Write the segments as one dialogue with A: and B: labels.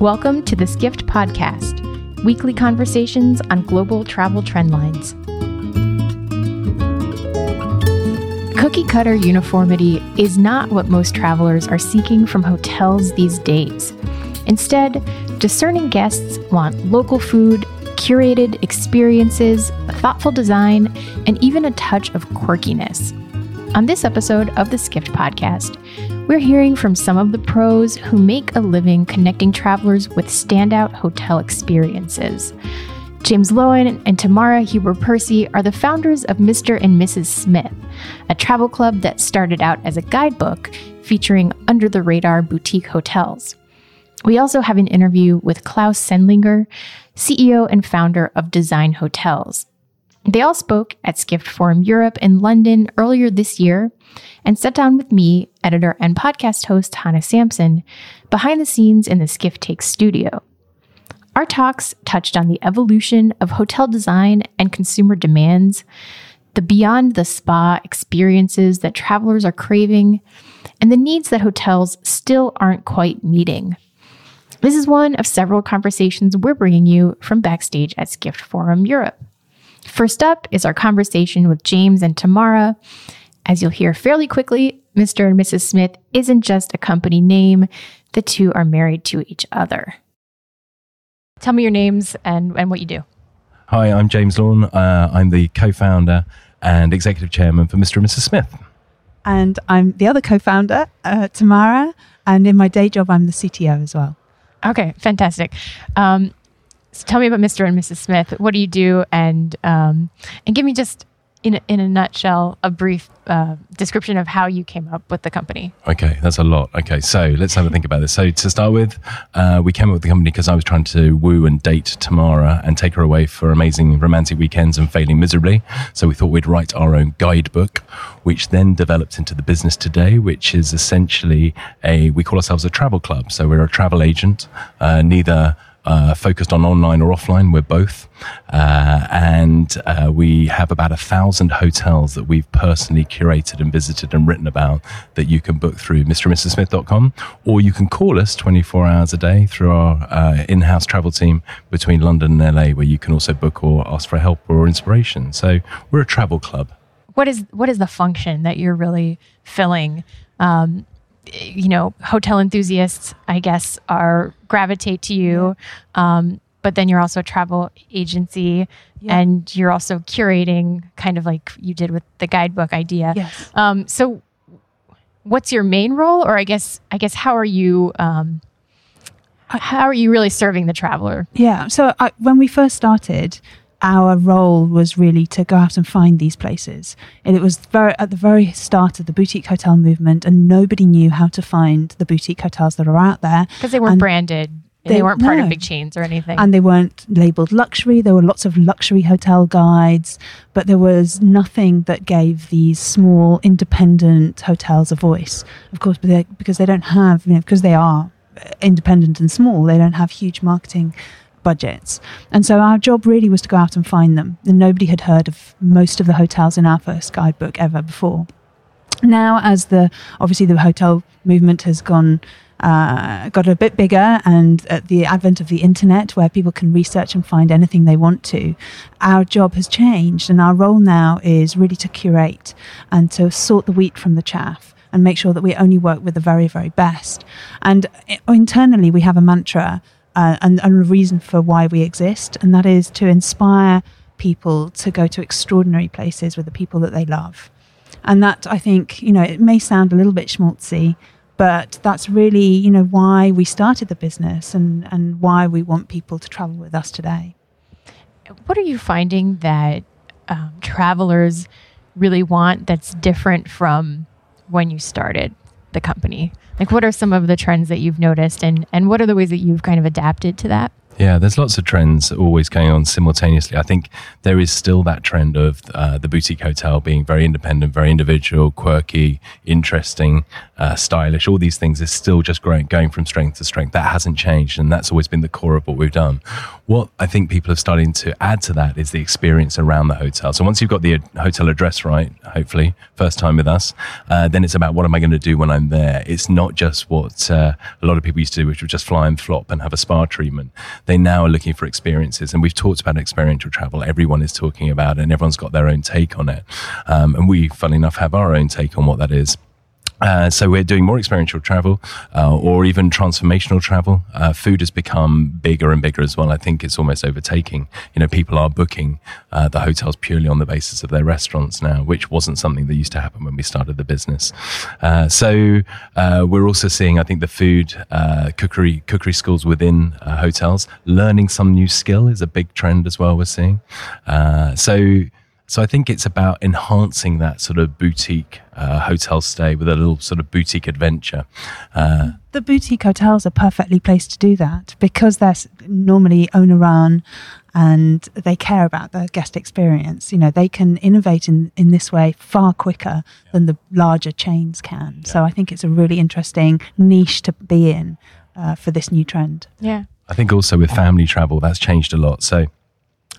A: Welcome to the Skift Podcast, weekly conversations on global travel trendlines. Cookie cutter uniformity is not what most travelers are seeking from hotels these days. Instead, discerning guests want local food, curated experiences, thoughtful design, and even a touch of quirkiness. On this episode of the Skift podcast, we're hearing from some of the pros who make a living connecting travelers with standout hotel experiences. James Lohan and Tamara Heber-Percy are the founders of Mr. and Mrs. Smith, a travel club that started out as a guidebook featuring under the radar boutique hotels. We also have an interview with Claus Sendlinger, CEO and founder of Design Hotels, they all spoke at Skift Forum Europe in London earlier this year and sat down with me, editor and podcast host Hannah Sampson, behind the scenes in the Skift Take studio. Our talks touched on the evolution of hotel design and consumer demands, the beyond the spa experiences that travelers are craving, and the needs that hotels still aren't quite meeting. This is one of several conversations we're bringing you from backstage at Skift Forum Europe. First up is our conversation with James and Tamara. As you'll hear fairly quickly, Mr. and Mrs. Smith isn't just a company name, the two are married to each other. Tell me your names and, and what you do.
B: Hi, I'm James Lohan. Uh, I'm the co founder and executive chairman for Mr. and Mrs. Smith.
C: And I'm the other co founder, uh, Tamara. And in my day job, I'm the CTO as well.
A: Okay, fantastic. Um, so tell me about Mr. and Mrs. Smith. What do you do? And um, and give me just in a, in a nutshell a brief uh, description of how you came up with the company.
B: Okay, that's a lot. Okay, so let's have a think about this. So to start with, uh, we came up with the company because I was trying to woo and date Tamara and take her away for amazing romantic weekends and failing miserably. So we thought we'd write our own guidebook, which then developed into the business today, which is essentially a we call ourselves a travel club. So we're a travel agent, uh, neither uh, focused on online or offline. We're both. Uh, and uh, we have about a thousand hotels that we've personally curated and visited and written about that you can book through mrandmrssmith.com or you can call us 24 hours a day through our uh, in house travel team between London and LA, where you can also book or ask for help or inspiration. So we're a travel club.
A: What is, what is the function that you're really filling? Um, you know, hotel enthusiasts, I guess, are gravitate to you. Um, but then you're also a travel agency yeah. and you're also curating kind of like you did with the guidebook idea.
C: Yes.
A: Um, so what's your main role? Or I guess, I guess, how are you, um, how are you really serving the traveler?
C: Yeah. So I, when we first started, our role was really to go out and find these places. And it was very, at the very start of the boutique hotel movement, and nobody knew how to find the boutique hotels that are out there
A: because they weren't and branded. They, they, weren't part no. of big chains or anything.
C: And they weren't labeled luxury. There were lots of luxury hotel guides, but there was nothing that gave these small independent hotels a voice. Of course, because they don't have, you know, because they are uh, independent and small, they don't have huge marketing budgets. And so our job really was to go out and find them. And nobody had heard of most of the hotels in our first guidebook ever before. Now, as the obviously the hotel movement has gone uh, got a bit bigger, and at the advent of the internet, where people can research and find anything they want to, our job has changed, and our role now is really to curate and to sort the wheat from the chaff and make sure that we only work with the very, very best. And uh, internally, we have a mantra uh, and, and a reason for why we exist, and that is to inspire people to go to extraordinary places with the people that they love. And that, I think, you know, it may sound a little bit schmaltzy, but that's really, you know, why we started the business and, and why we want people to travel with us today.
A: What are you finding that um, travelers really want that's different from when you started the company? Like, what are some of the trends that you've noticed, and and what are the ways that you've kind of adapted to that?
B: Yeah, there's lots of trends always going on simultaneously. I think there is still that trend of uh, the boutique hotel being very independent, very individual, quirky, interesting, uh, stylish. All these things is still just growing, going from strength to strength. That hasn't changed, and that's always been the core of what we've done. What I think people are starting to add to that is the experience around the hotel. So once you've got the hotel address right, hopefully, first time with us, uh, then it's about what am I going to do when I'm there. It's not just what uh, a lot of people used to do, which was just fly and flop and have a spa treatment they now are looking for experiences. And we've talked about experiential travel. Everyone is talking about it and everyone's got their own take on it. Um, and we, funnily enough, have our own take on what that is. Uh, so we're doing more experiential travel uh, or even transformational travel. Uh, food has become bigger and bigger as well. I think it's almost overtaking. You know, people are booking uh, the hotels purely on the basis of their restaurants now, which wasn't something that used to happen when we started the business. Uh, so uh, we're also seeing, I think, the food cookery cookery schools within hotels. Learning some new skill is a big trend as well. We're seeing. so so I think it's about enhancing that sort of boutique uh, hotel stay with a little sort of boutique adventure.
C: Uh, the boutique hotels are perfectly placed to do that because they're normally owner run and they care about the guest experience. You know, they can innovate in, in this way far quicker yeah. than the larger chains can. Yeah. So I think it's a really interesting niche to be in uh, for this new trend.
A: Yeah.
B: I think also with family travel, that's changed a lot. So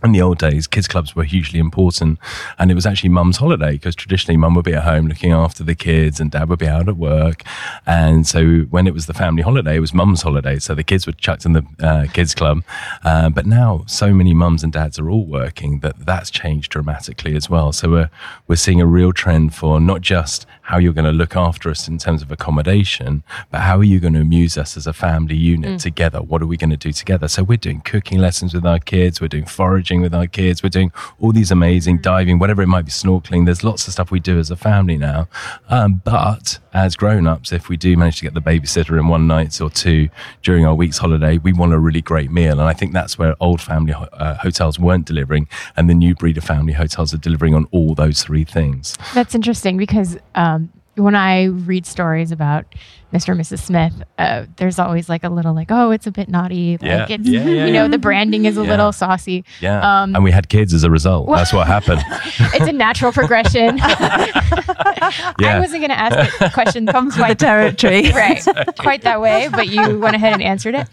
B: in the old days, kids clubs were hugely important, and it was actually mum's holiday because traditionally mum would be at home looking after the kids, and dad would be out at work. And so when it was the family holiday, it was mum's holiday, so the kids were chucked in the uh, kids club. Uh, but now, so many mums and dads are all working that that's changed dramatically as well. So we're we're seeing a real trend for not just how you're going to look after us in terms of accommodation, but how are you going to amuse us as a family unit mm. together? What are we going to do together? So we're doing cooking lessons with our kids, we're doing foraging with our kids, we're doing all these amazing mm. diving, whatever it might be, snorkeling. There's lots of stuff we do as a family now. Um, but as grown ups, if we do manage to get the babysitter in one night or two during our week's holiday, we want a really great meal. And I think that's where old family uh, hotels weren't delivering, and the new breed of family hotels are delivering on all those three things.
A: That's interesting because. Um, when I read stories about Mr. and Mrs. Smith, uh, there's always like a little like, oh, it's a bit naughty. Like
B: yeah.
A: it's,
B: yeah, yeah,
A: you know, the branding is a little saucy.
B: Yeah. Um, and we had kids as a result. Well, That's what happened.
A: it's a natural progression. I wasn't going to ask the question.
C: Comes with the territory.
A: right. Quite that way, but you went ahead and answered it.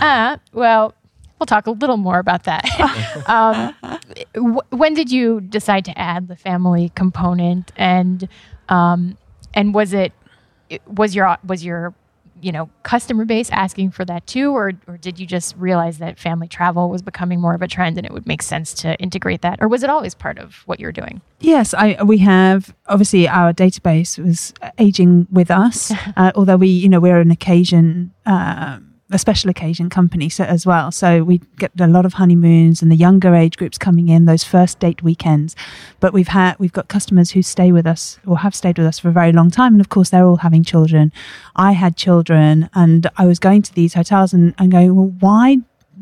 A: Uh, well, we'll talk a little more about that. um, w- when did you decide to add the family component and um, and was it was your was your you know customer base asking for that too? Or or did you just realize that family travel was becoming more of a trend and it would make sense to integrate that? Or was it always part of what you're doing?
C: Yes I, we have obviously our database was aging with us uh, although we you know we're an occasion um, a special occasion company so, as well. So we get a lot of honeymoons and the younger age groups coming in those first date weekends. But we've had we've got customers who stay with us or have stayed with us for a very long time, and of course they're all having children. I had children, and I was going to these hotels and, and going, well, why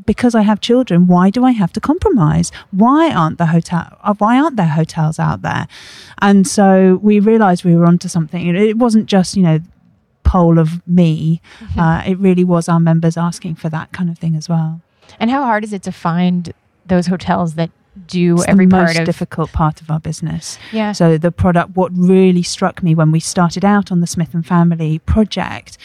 C: because I have children, why do I have to compromise? Why aren't the hotel? Uh, why aren't there hotels out there? And so we realised we were onto something. It wasn't just you know poll of me, mm-hmm. uh, it really was our members asking for that kind of thing as well.
A: And how hard is it to find those hotels that do
C: it's
A: every
C: the
A: part
C: most
A: of
C: difficult part of our business.
A: Yeah.
C: So the product, what really struck me when we started out on the Smith and Family project,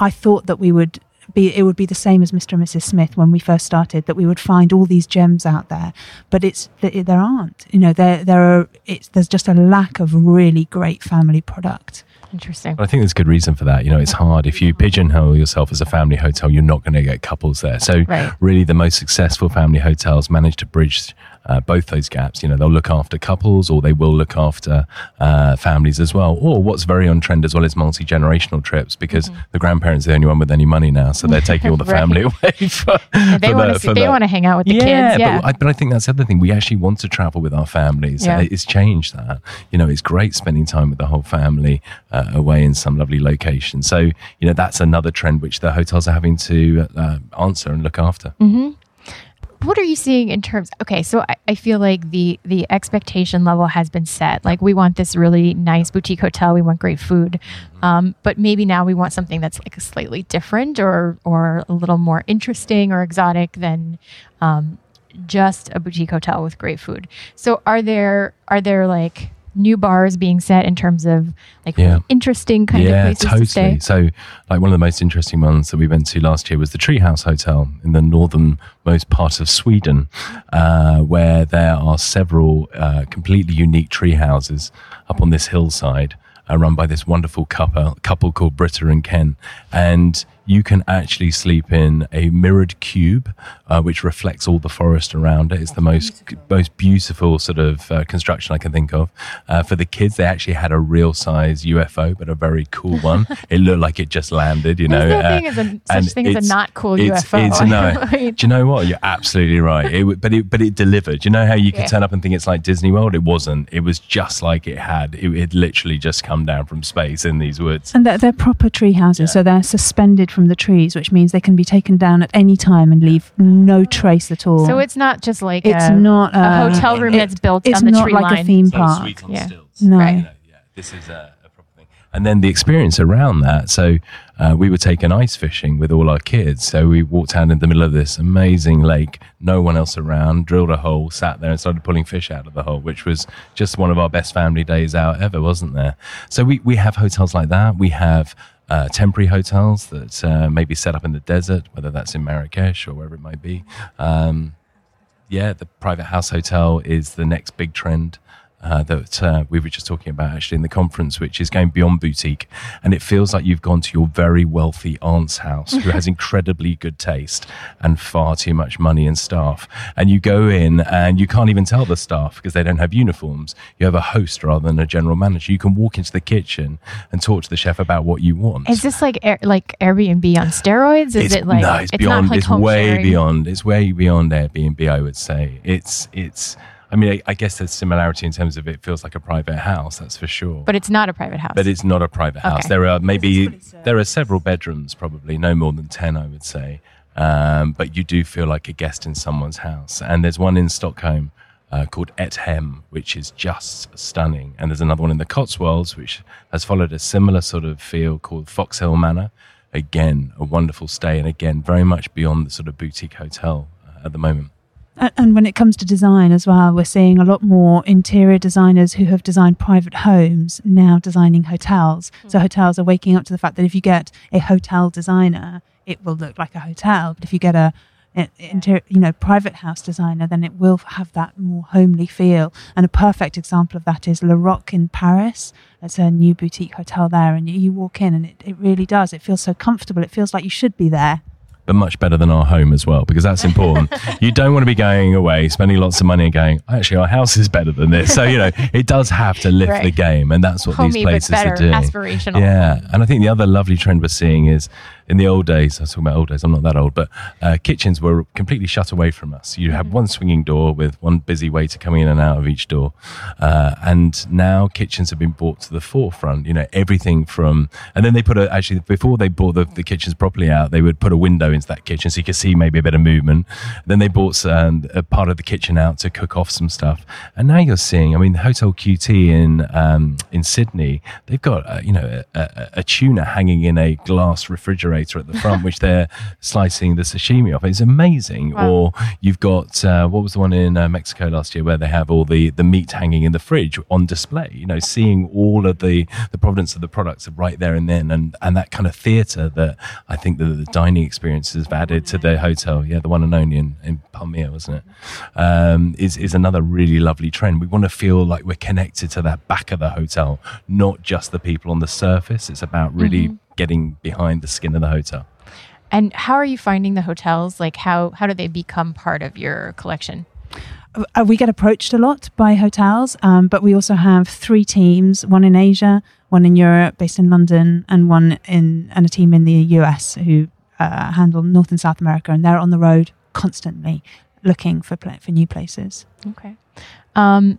C: I thought that we would be it would be the same as Mr. and Mrs. Smith when we first started that we would find all these gems out there, but it's there aren't. You know, there there are. It's there's just a lack of really great family product.
A: Interesting.
B: I think there's good reason for that. You know, it's hard. If you mm-hmm. pigeonhole yourself as a family hotel, you're not going to get couples there. So, right. really, the most successful family hotels manage to bridge uh, both those gaps. You know, they'll look after couples or they will look after uh, families as well. Or what's very on trend as well is multi generational trips because mm-hmm. the grandparents are the only one with any money now, so they're taking all the right. family away. For,
A: yeah, they want to they want to hang out with the
B: yeah,
A: kids.
B: Yeah, but I, but I, think that's the other thing. We actually want to travel with our families. Yeah. It's changed that. You know, it's great spending time with the whole family uh, away in some lovely location. So you know, that's another trend which the hotels are having to uh, answer and look after.
A: Mm-hmm what are you seeing in terms? Okay, so I, I feel like the the expectation level has been set. Like we want this really nice boutique hotel. We want great food,
B: Mm-hmm.
A: um, but maybe now we want something that's like slightly different or or a little more interesting or exotic than um, just a boutique hotel with great food. So are there are there like new bars being set in terms of like
B: Yeah.
A: interesting kind
B: yeah,
A: of places
B: totally.
A: to stay?
B: So, like one of the most interesting ones that we went to last year was the Treehouse Hotel in the northernmost part of Sweden, uh, where there are several uh, completely unique tree houses up on this hillside, uh, run by this wonderful couple, couple called Britta and Ken, and you can actually sleep in a mirrored cube, uh, which reflects all the forest around it. It's the most most beautiful sort of uh, construction I can think of. Uh, for the kids, they actually had a real size UFO, but a very cool one. it looked like it just landed, you know.
A: There's no
B: uh,
A: thing as a,
B: and
A: such thing as a not cool
B: it's,
A: UFO.
B: It's, no, do you know what? You're absolutely right. It, but it but it delivered. You know how you can
A: Yeah.
B: turn up and think it's like Disney World? It wasn't. It was just like it had. It had literally just come down from space in these woods.
C: And they're, they're proper tree houses,
B: Yeah.
C: so they're suspended from the trees, which means they can be taken down at any time and leave no trace at all.
A: so it's not just like
C: it's
A: a,
C: not
A: a
C: uh,
A: hotel room
C: it-
A: that's built
C: It's
A: on the
C: not
A: tree
C: like
A: line.
C: a theme
B: So
C: park.
B: sweet on
A: Yeah.
B: stilts.
C: No.
A: Right.
B: You know, yeah, this is a, a proper thing. And then the experience around that. So uh, we were taking ice fishing with all our kids. So we walked out in the middle of this amazing lake, no one else around, drilled a hole, sat there and started pulling fish out of the hole, which was just one of our best family days out ever, wasn't there? So we, we have hotels like that. We have uh, temporary hotels that uh, maybe set up in the desert, whether that's in Marrakesh or wherever it might be. Um, yeah, the private house hotel is the next big trend uh, that uh, we were just talking about actually in the conference, which is going beyond boutique. And it feels like you've gone to your very wealthy aunt's house who has incredibly good taste and far too much money and staff. And you go in and you can't even tell the staff because they don't have uniforms. You have a host rather than a general manager. You can walk into the kitchen and talk to the chef about what you want.
A: Is this like Air, like Airbnb on steroids? Is
B: it's,
A: it like
B: no, it's, beyond.
A: not like
B: it's way
A: sharing?
B: beyond. It's way beyond Airbnb. I would say it's it's. I mean, I, I guess there's similarity in terms of it feels like a private house. That's for sure.
A: But it's not a private house.
B: But it's not a private house.
A: Okay.
B: There are maybe
C: what it says.
B: there are several bedrooms, probably no more than ten, I would say. Um, but you do feel like a guest in someone's house. And there's one in Stockholm uh, called Et Hem, which is just stunning. And there's another one in the Cotswolds, which has followed a similar sort of feel called Foxhill Manor. Again, a wonderful stay, and again, very much beyond the sort of boutique hotel uh, at the moment.
C: And when it comes to design as well, we're seeing a lot more interior designers who have designed private homes now designing hotels. Hmm. So hotels are waking up to the fact that if you get a hotel designer, it will look like a hotel. But if you get a a- interior, you know, private house designer, then it will have that more homely feel. And a perfect example of that is Le Roch in Paris. It's a new boutique hotel there, and you, you walk in, and it, it really does. It feels so comfortable. It feels like you should be there.
B: But much better than our home as well, because that's important. you don't want to be going away, spending lots of money and going, actually, our house is better than this. So, you know, it does have to lift the game. And that's what
A: Homey,
B: these places
A: better,
B: are doing.
A: aspirational.
B: Yeah. And I think the other lovely trend we're seeing is in the old days, I was talking about old days, I'm not that old, but uh, kitchens were completely shut away from us. You
A: Mm-hmm.
B: had one swinging door with one busy waiter coming in and out of each door. Uh, and now kitchens have been brought to the forefront, you know, everything from, and then they put a, actually, before they brought the, the kitchens properly out, they would put a window into that kitchen so you could see maybe a bit of movement. Then they brought um, a part of the kitchen out to cook off some stuff. And now you're seeing, I mean, Hotel QT in, um, in Sydney, they've got, uh, you know, a, a, a tuna hanging in a glass refrigerator at the front, which they're slicing the sashimi off. It's amazing.
A: Wow.
B: Or you've got, uh, what was the one in uh, Mexico last year where they have all the, the meat hanging in the fridge on display, you know, seeing all of the, the provenance of the products right there and then. And, and that kind of theatre that I think that the dining experiences have added to the hotel. Yeah, the one and only in, in Palmilla, wasn't it? Um, is, is another really lovely trend. We want to feel like we're connected to that back of the hotel, not just the people on the surface. It's about really getting behind the skin of the hotel.
A: And how are you finding the hotels? Like how how do they become part of your collection?
C: uh, we get approached a lot by hotels, um, but we also have three teams: one in Asia, one in Europe, based in London, and one in and a team in the US who uh, handle North and South America, and they're on the road constantly looking for pla- for new places.
A: Okay. Um,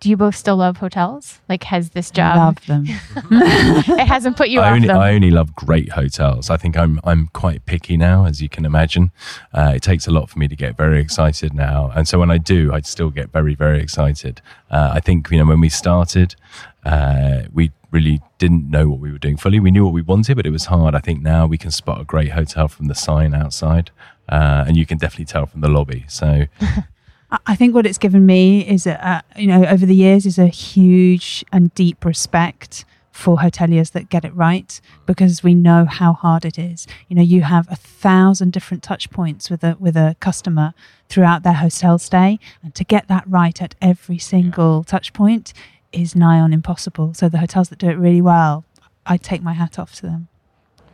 A: do do you both still love hotels? Like, has this job?
C: Love them.
A: it hasn't put you
B: I
A: off
B: only,
A: them.
B: I only love great hotels. I think I'm I'm quite picky now, as you can imagine. Uh, it takes a lot for me to get very excited now, and so when I do, I still get very very excited. Uh, I think you know when we started, uh, we really didn't know what we were doing fully. We knew what we wanted, but it was hard. I think now we can spot a great hotel from the sign outside, uh, and you can definitely tell from the lobby. So
C: I- I think what it's given me is, a, uh, you know, over the years, is a huge and deep respect for hoteliers that get it right because we know how hard it is. You know, you have a thousand different touch points with a with a customer throughout their hotel stay, and to get that right at every single touch point is nigh on impossible. So the hotels that do it really well, I take my hat off to them.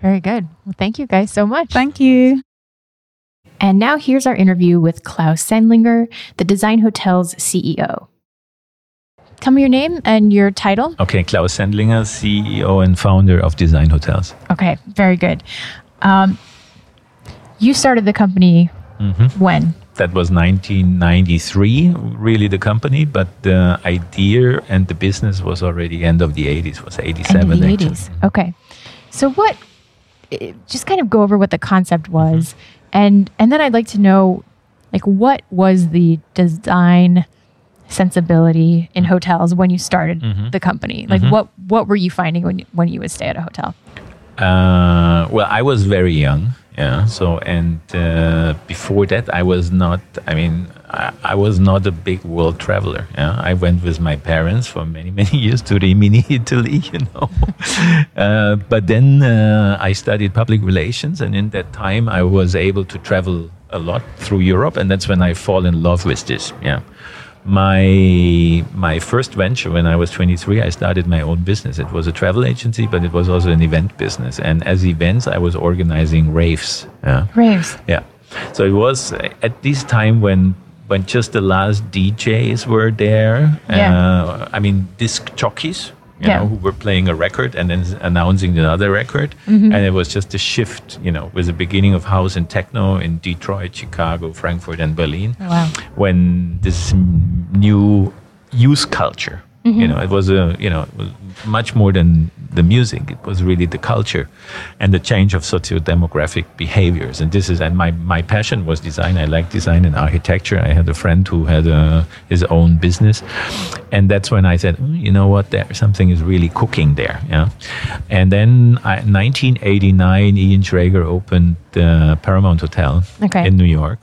A: Very good. Well, thank you guys so much.
C: Thank you.
A: And now here's our interview with Claus Sendlinger, the Design Hotel's CEO. Tell me your name and your title.
D: Okay, Claus Sendlinger, CEO and founder of Design Hotels.
A: Okay, very good. Um, you started the company when?
D: That was 1993, really the company, but the idea and the business was already end of the 80s, was 87.
A: End of the
D: actually.
A: 80s. Okay. So what, just kind of go over what the concept was. And, and then I'd like to know, like, what was the design sensibility in hotels when you started the company? Like, what, what were you finding when, you- when you would stay at a hotel?
D: Uh, well, I was very young, yeah. So, and uh, before that, I was not. I mean, I, I was not a big world traveler. Yeah, I went with my parents for many, many years to Rimini, Italy. You know, uh, but then uh, I studied public relations, and in that time, I was able to travel a lot through Europe, and that's when I fall in love with this. Yeah my my first venture when I was 23, I started my own business. It was a travel agency, but it was also an event business. And as events, I was organizing raves. Yeah,
A: Raves.
D: yeah. So it was at this time when when just the last DJs were there.
A: Yeah.
D: Uh, I mean, disc jockeys. You
A: Yeah.
D: know, who were playing a record and then announcing another record,
A: Mm-hmm.
D: and it was just a shift. You know, with the beginning of house and techno in Detroit, Chicago, Frankfurt, and Berlin
A: Oh, wow.
D: when this m- new youth culture
A: Mm-hmm.
D: you know it was a you know much more than the music. It was really the culture and the change of socio-demographic behaviors. And this is and my my passion was design. I like design and architecture. I had a friend who had uh his own business. And that's when i said "Mm, you know what? There something is really cooking there. Yeah. And then I, 1989 ian schrager opened the paramount hotel
A: Okay.
D: in new york.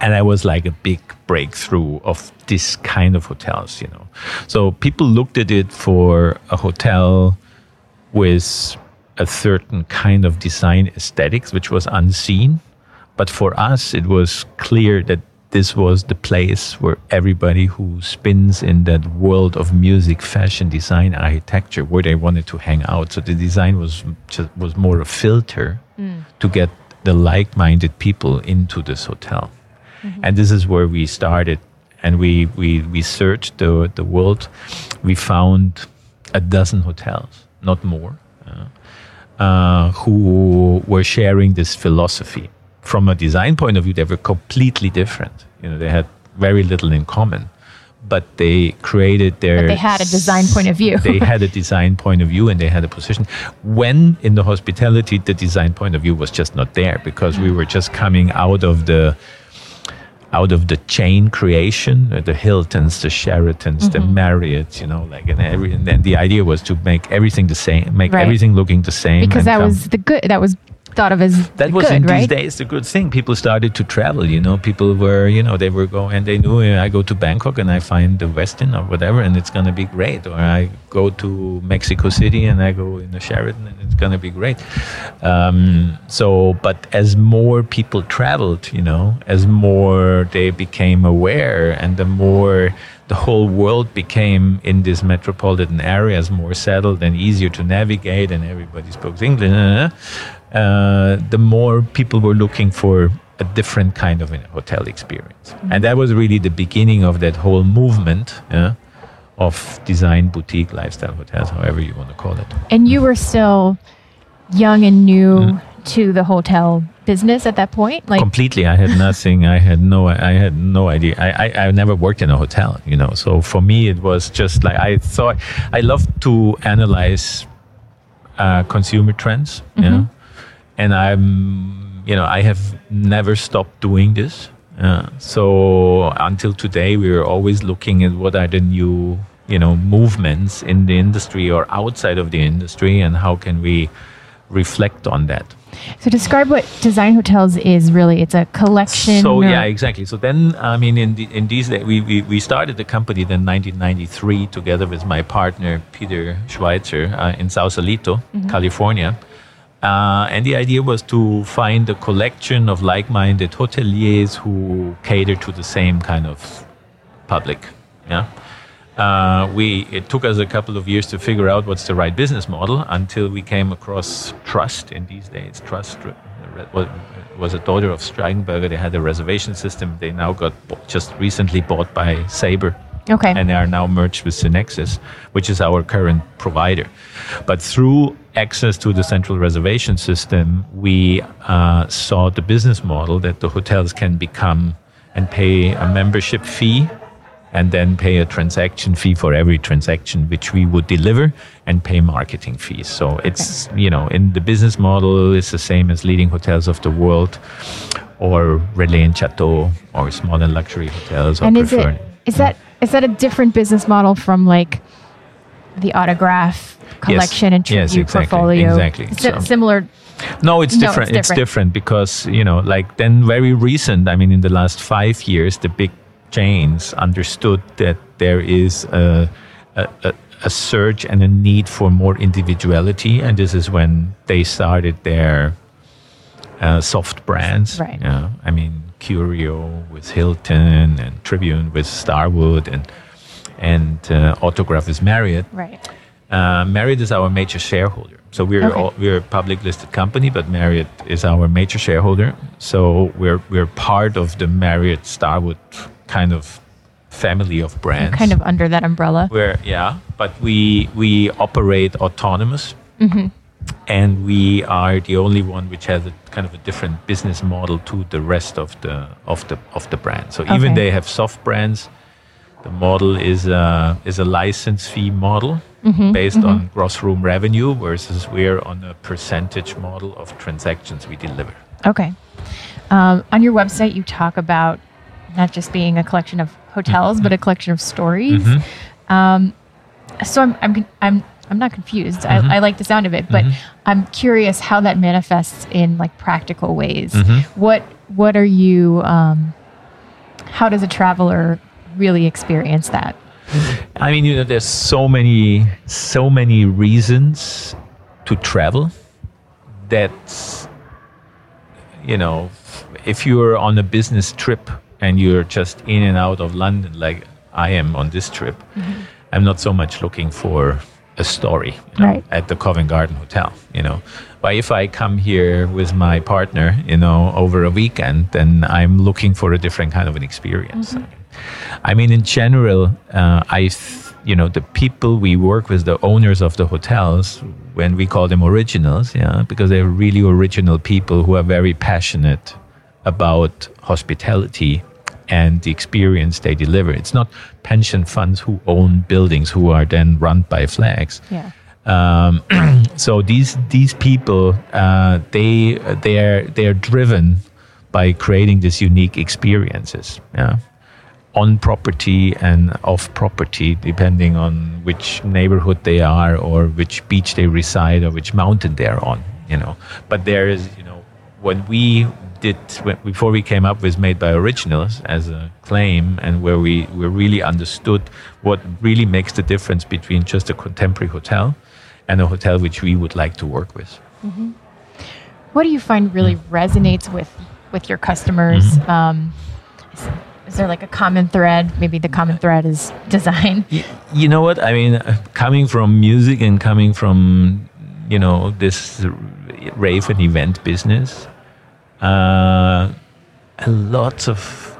D: And I was like a big breakthrough of this kind of hotels you know. So people looked at it for a hotel with a certain kind of design aesthetics which was unseen. But for us it was clear that this was the place where everybody who spins in that world of music fashion design architecture where they wanted to hang out. So the design was just was more a filter mm. to get the like-minded people into this hotel and this is where we started. And we we we searched the the world. We found a dozen hotels not more uh, uh, who were sharing this philosophy. From a design point of view they were completely different. You know they had very little in common. But they created their
A: But they had a design point of view.
D: they had a design point of view and they had a position. When in the hospitality, the design point of view was just not there because we were just coming out of the out of the chain creation, uh, the Hiltons, the Sheratons, the
A: Mm-hmm.
D: Marriotts, you know, like and every and then the idea was to make everything the same, make
A: Right.
D: everything looking the same.
A: because that
D: come-
A: was the good, that was thought of as
D: that was
A: good,
D: in
A: right?
D: these days the good thing. People started to travel. You know, people were you know they were going and they knew I go to Bangkok and I find the Westin or whatever and it's gonna be great. Or I go to Mexico City and I go in the Sheraton and it's gonna be great. Um, so, but as more people traveled, you know, as more they became aware and the more the whole world became in these metropolitan areas more settled and easier to navigate and everybody spoke English, uh, uh, the more people were looking for a different kind of hotel experience. And that was really the beginning of that whole movement yeah, of design boutique lifestyle hotels, however you want to call it.
A: and you were still young and new to the hotel business at that point? Like
D: completely. I had nothing. I had no i had no idea. I, I i never worked in a hotel you know. So for me it was just like i thought i love to analyze uh, consumer trends you
A: Mm-hmm.
D: know. And i'm you know i have never stopped doing this uh, so until today we are always looking at what are the new you know movements in the industry or outside of the industry and how can we reflect on that
A: so describe what design hotels is really. It's a collection.
D: so yeah, exactly. So then, I mean, in the, in these days, we, we we started the company then 1993 together with my partner Peter Schweitzer uh, in Sausalito, California. Uh, and the idea was to find a collection of like-minded hoteliers who cater to the same kind of public. Yeah. Uh, we it took us a couple of years to figure out what's the right business model until we came across Trust. In these days, Trust uh, was, a daughter of Steigenberger. They had a reservation system. They now got just recently bought by Sabre
A: Okay.
D: and they are now merged with SynXis, which is our current provider. But through access to the central reservation system, we uh, saw the business model that the hotels can become and pay a membership fee and then pay a transaction fee for every transaction which we would deliver and pay marketing fees. So it's, you know, in the business model, it's the same as leading hotels of the world or Relais and Chateau or small and luxury hotels. or
A: and is
D: preferred-
A: it is that is that a different business model from like the autograph collection and
D: Yes,
A: tribute
D: exactly,
A: portfolio?
D: exactly.
A: Si-
D: So-
A: similar.
D: No, it's different.
A: it's
D: it's
A: different.
D: different. because you know, like then very recent. I mean, in the last five years, the big chains understood that there is a, a, a, a surge and a need for more individuality, and this is when they started their uh, soft brands.
A: Right.
D: Yeah, I mean, Curio with Hilton and Tribute with Starwood and and uh, Autograph is Marriott.
A: Right.
D: Uh, Marriott is our major shareholder. So we're
A: Okay.
D: all, we're a public listed company, but Marriott is our major shareholder. So we're we're part of the Marriott Starwood kind of family of brands.
A: Kind of under that umbrella.
D: We're yeah, but we we operate autonomous, mm-hmm. and we are the only one which has a kind of a different business model to the rest of the of the of the brand. So even they have soft brands, the model is a is a license fee model mm-hmm. based mm-hmm. on gross room revenue, versus we're on a percentage model of transactions we deliver.
A: Okay. Um, on your website, you talk about not just being a collection of hotels, but a collection of stories. Um, so I'm, I'm, I'm, I'm not confused. I, I like the sound of it, but I'm curious how that manifests in like practical ways. What, what are you? Um, how does a traveler really experience that?
D: I mean, you know, there's so many, so many reasons to travel that, you know, if you're on a business trip and you're just in and out of London, like I am on this trip, I'm not so much looking for a story you know,
A: Right.
D: at the Covent Garden Hotel, you know. But if I come here with my partner, you know, over a weekend, then I'm looking for a different kind of an experience. I mean, in general, uh, I, th- you know, the people we work with, the owners of the hotels, when we call them originals, yeah, because they're really original people who are very passionate about hospitality and the experience they deliver. It's not pension funds who own buildings who are then run by flags.
A: Yeah.
D: Um, so these these people uh, they they are they are driven by creating these unique experiences. Yeah. On property and off property, depending on which neighborhood they are, or which beach they reside, or which mountain they're on. You know, but there is, you know, when we did before we came up with Made by Originals as a claim, and where we we really understood what really makes the difference between just a contemporary hotel and a hotel which we would like to work with.
A: What do you find really resonates with with your customers? Um, is, is there like a common thread? Maybe the common thread is design.
D: You know what I mean? Uh, Coming from music and coming from you know this rave and event business, uh, a lot of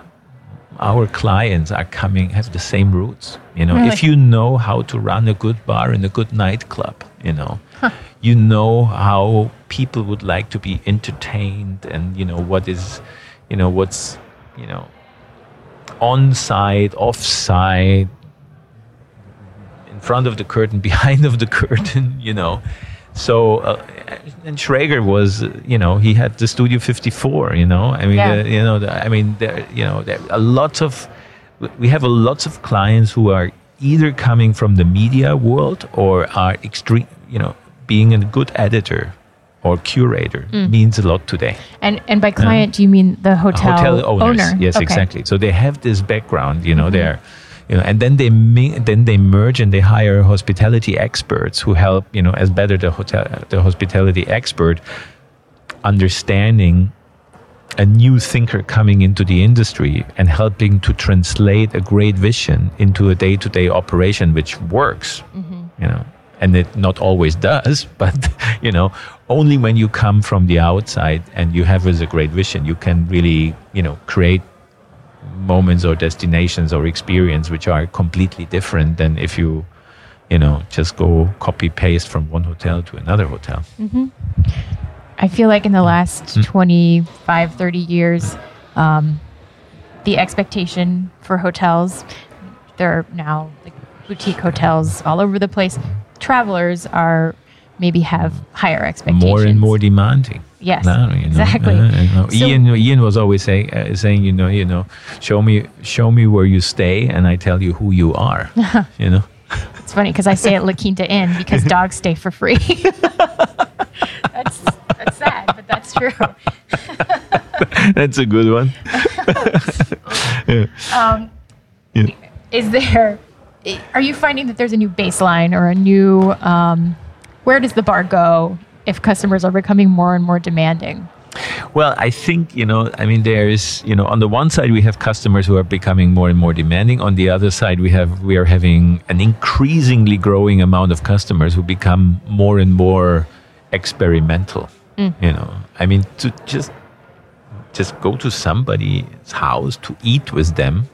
D: our clients are coming have the same roots. You know,
A: Really?
D: if you know how to run a good bar and a good nightclub, you know, you know how people would like to be entertained, and you know what is, you know what's, you know, on site, off site, in front of the curtain, behind of the curtain, you know. So, uh, and Schrager was, you know, he had the Studio 54, you know. I mean,
A: Yeah.
D: uh, you know, the, I mean, there, you know, there are lots of, we have a lots of clients who are either coming from the media world or are extreme, you know, being a good editor or curator means a lot today
A: And and by client, do you mean the hotel,
D: hotel owners.
A: owner?
D: Yes,
A: Okay.
D: exactly. So they have this background, you know, they're, you know, and then they then they merge and they hire hospitality experts who help, you know, as better the hotel the hospitality expert understanding a new thinker coming into the industry and helping to translate a great vision into a day-to-day operation which works mm-hmm. you know. And it not always does but you know only when you come from the outside and you have as a great vision you can really you know create moments or destinations or experience which are completely different than if you you know just go copy paste from one hotel to another hotel
A: I feel like in the last
D: Hmm.
A: 25, 30 years, um, the expectation for hotels, there are now like boutique hotels all over the place. Travelers are maybe have higher expectations.
D: more and more demanding
A: Yes,
D: No, you know,
A: exactly.
D: uh.
A: So-
D: Ian, Ian was always saying, uh, saying, you know, you know, show me, show me where you stay, and I tell you who you are. you know,
A: It's funny because I stay at La Quinta Inn because dogs stay for free. that's that's sad, but that's true.
D: that's a good one.
A: Um,
D: Yeah.
A: is there? Are you finding that there's a new baseline or a new? Um, where does the bar go if customers are becoming more and more demanding?
D: Well, I think, you know, I mean, there is, you know, on the one side, we have customers who are becoming more and more demanding. On the other side, we have, we are having an increasingly growing amount of customers who become more and more experimental. Mm. You know, I mean, to just, just go to somebody's house to eat with them.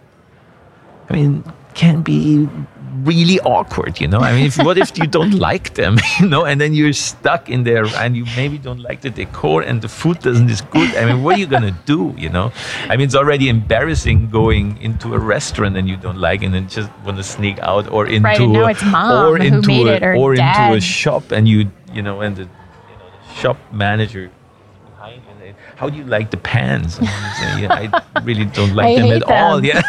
D: I mean, can be really awkward, you know. I mean, if, what if you don't like them, you know, and then you're stuck in there, and you maybe don't like the decor, and the food doesn't is good. I mean, what are you gonna do, you know? I mean, it's already embarrassing going into a restaurant and you don't like, it and then just want to sneak out, or into
A: Right, now
D: a-
A: it's mom
D: or
A: who
D: into
A: made
D: a,
A: it, or
D: into a shop, and you, you know, and the, you know, the shop manager. behind you, and they, How do you like the pans? You I really don't like
A: I
D: them at all. Yeah.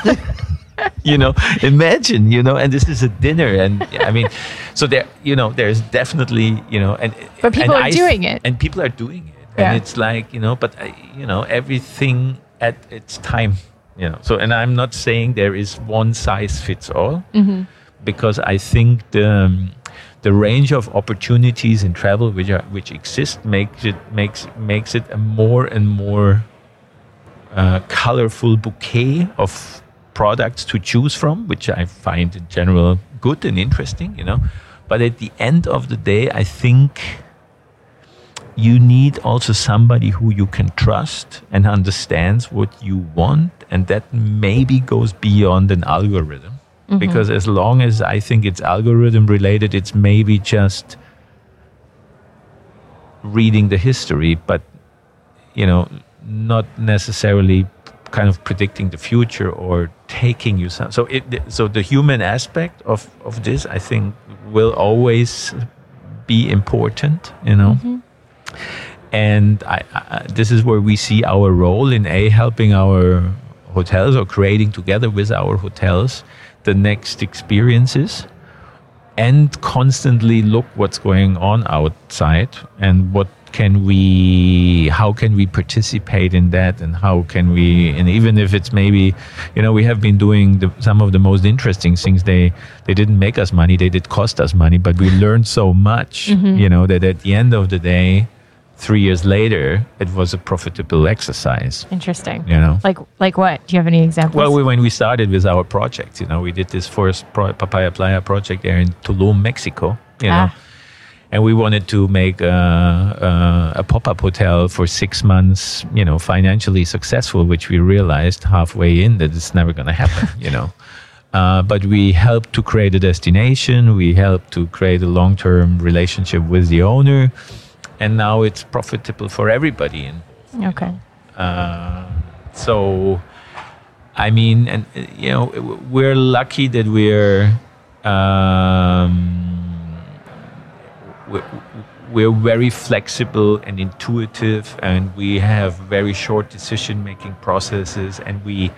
D: you know imagine you know and this is a dinner and i mean so there you know there's definitely you know and
A: But people
D: and
A: are
D: I-
A: doing it.
D: and people are doing it
A: Yeah.
D: and it's like you know but I, you know everything at its time you know so and i'm not saying there is one size fits all because i think the um, the range of opportunities in travel which are which exist makes it makes makes it a more and more uh, colorful bouquet of products to choose from, which I find in general good and interesting, you know. But at the end of the day, I think you need also somebody who you can trust and understands what you want, and that maybe goes beyond an algorithm. Mm-hmm. Because as long as I think it's algorithm related, it's maybe just reading the history, but you know, not necessarily kind of predicting the future or taking you some. So it, so the human aspect of of this, I think, will always be important. You know. Mm-hmm. And I, I, this is where we see our role in a helping our hotels or creating together with our hotels the next experiences and constantly look what's going on outside and what can we how can we participate in that and how can we and even if it's maybe you know we have been doing the, some of the most interesting things they they didn't make us money they did cost us money but we learned so much you know that at the end of the day three years later it was a profitable exercise
A: Interesting.
D: you know
A: Like like what? Do you have any examples?
D: well, we, when we started with our project, you know, we did this first pro- papaya playa project there in Tulum, Mexico, you know,
A: Ah.
D: And we wanted to make a, a, a pop-up hotel for six months, you know, financially successful, which we realized halfway in that it's never going to happen, you know. Uh, but we helped to create a destination. We helped to create a long-term relationship with the owner, and now it's profitable for everybody. And
A: Okay.
D: uh, so, I mean, and uh, you know, we're lucky that we're um, we're, we're very flexible and intuitive, and we have very short decision-making processes, and we.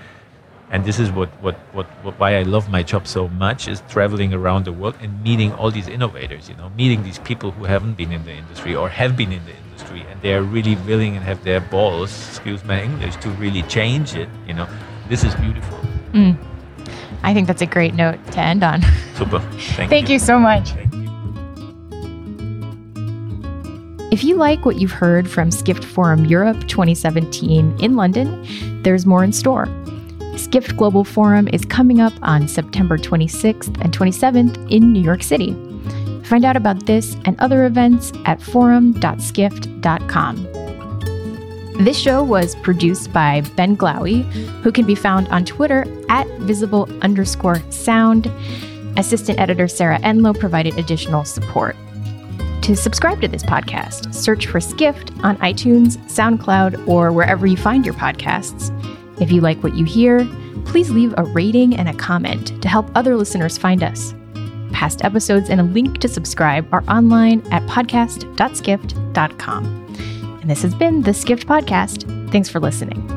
D: And this is what, what, what, what why I love my job so much is traveling around the world and meeting all these innovators, you know, meeting these people who haven't been in the industry or have been in the industry and they're really willing and have their balls, excuse my English, to really change it, you know. This is beautiful. Mm.
A: I think that's a great note to end on.
D: Super. Thank,
A: Thank you so much. If you like what you've heard from Skift Forum Europe 2017 in London, there's more in store. Skift Global Forum is coming up on September 26th and 27th in New York City. Find out about this and other events at forum.skift.com. This show was produced by Ben Glowy, who can be found on Twitter at visible underscore sound. Assistant editor Sarah Enlow provided additional support. To subscribe to this podcast, search for Skift on iTunes, SoundCloud, or wherever you find your podcasts. If you like what you hear, please leave a rating and a comment to help other listeners find us. Past episodes and a link to subscribe are online at podcast.skift.com. And this has been the Skift Podcast. Thanks for listening.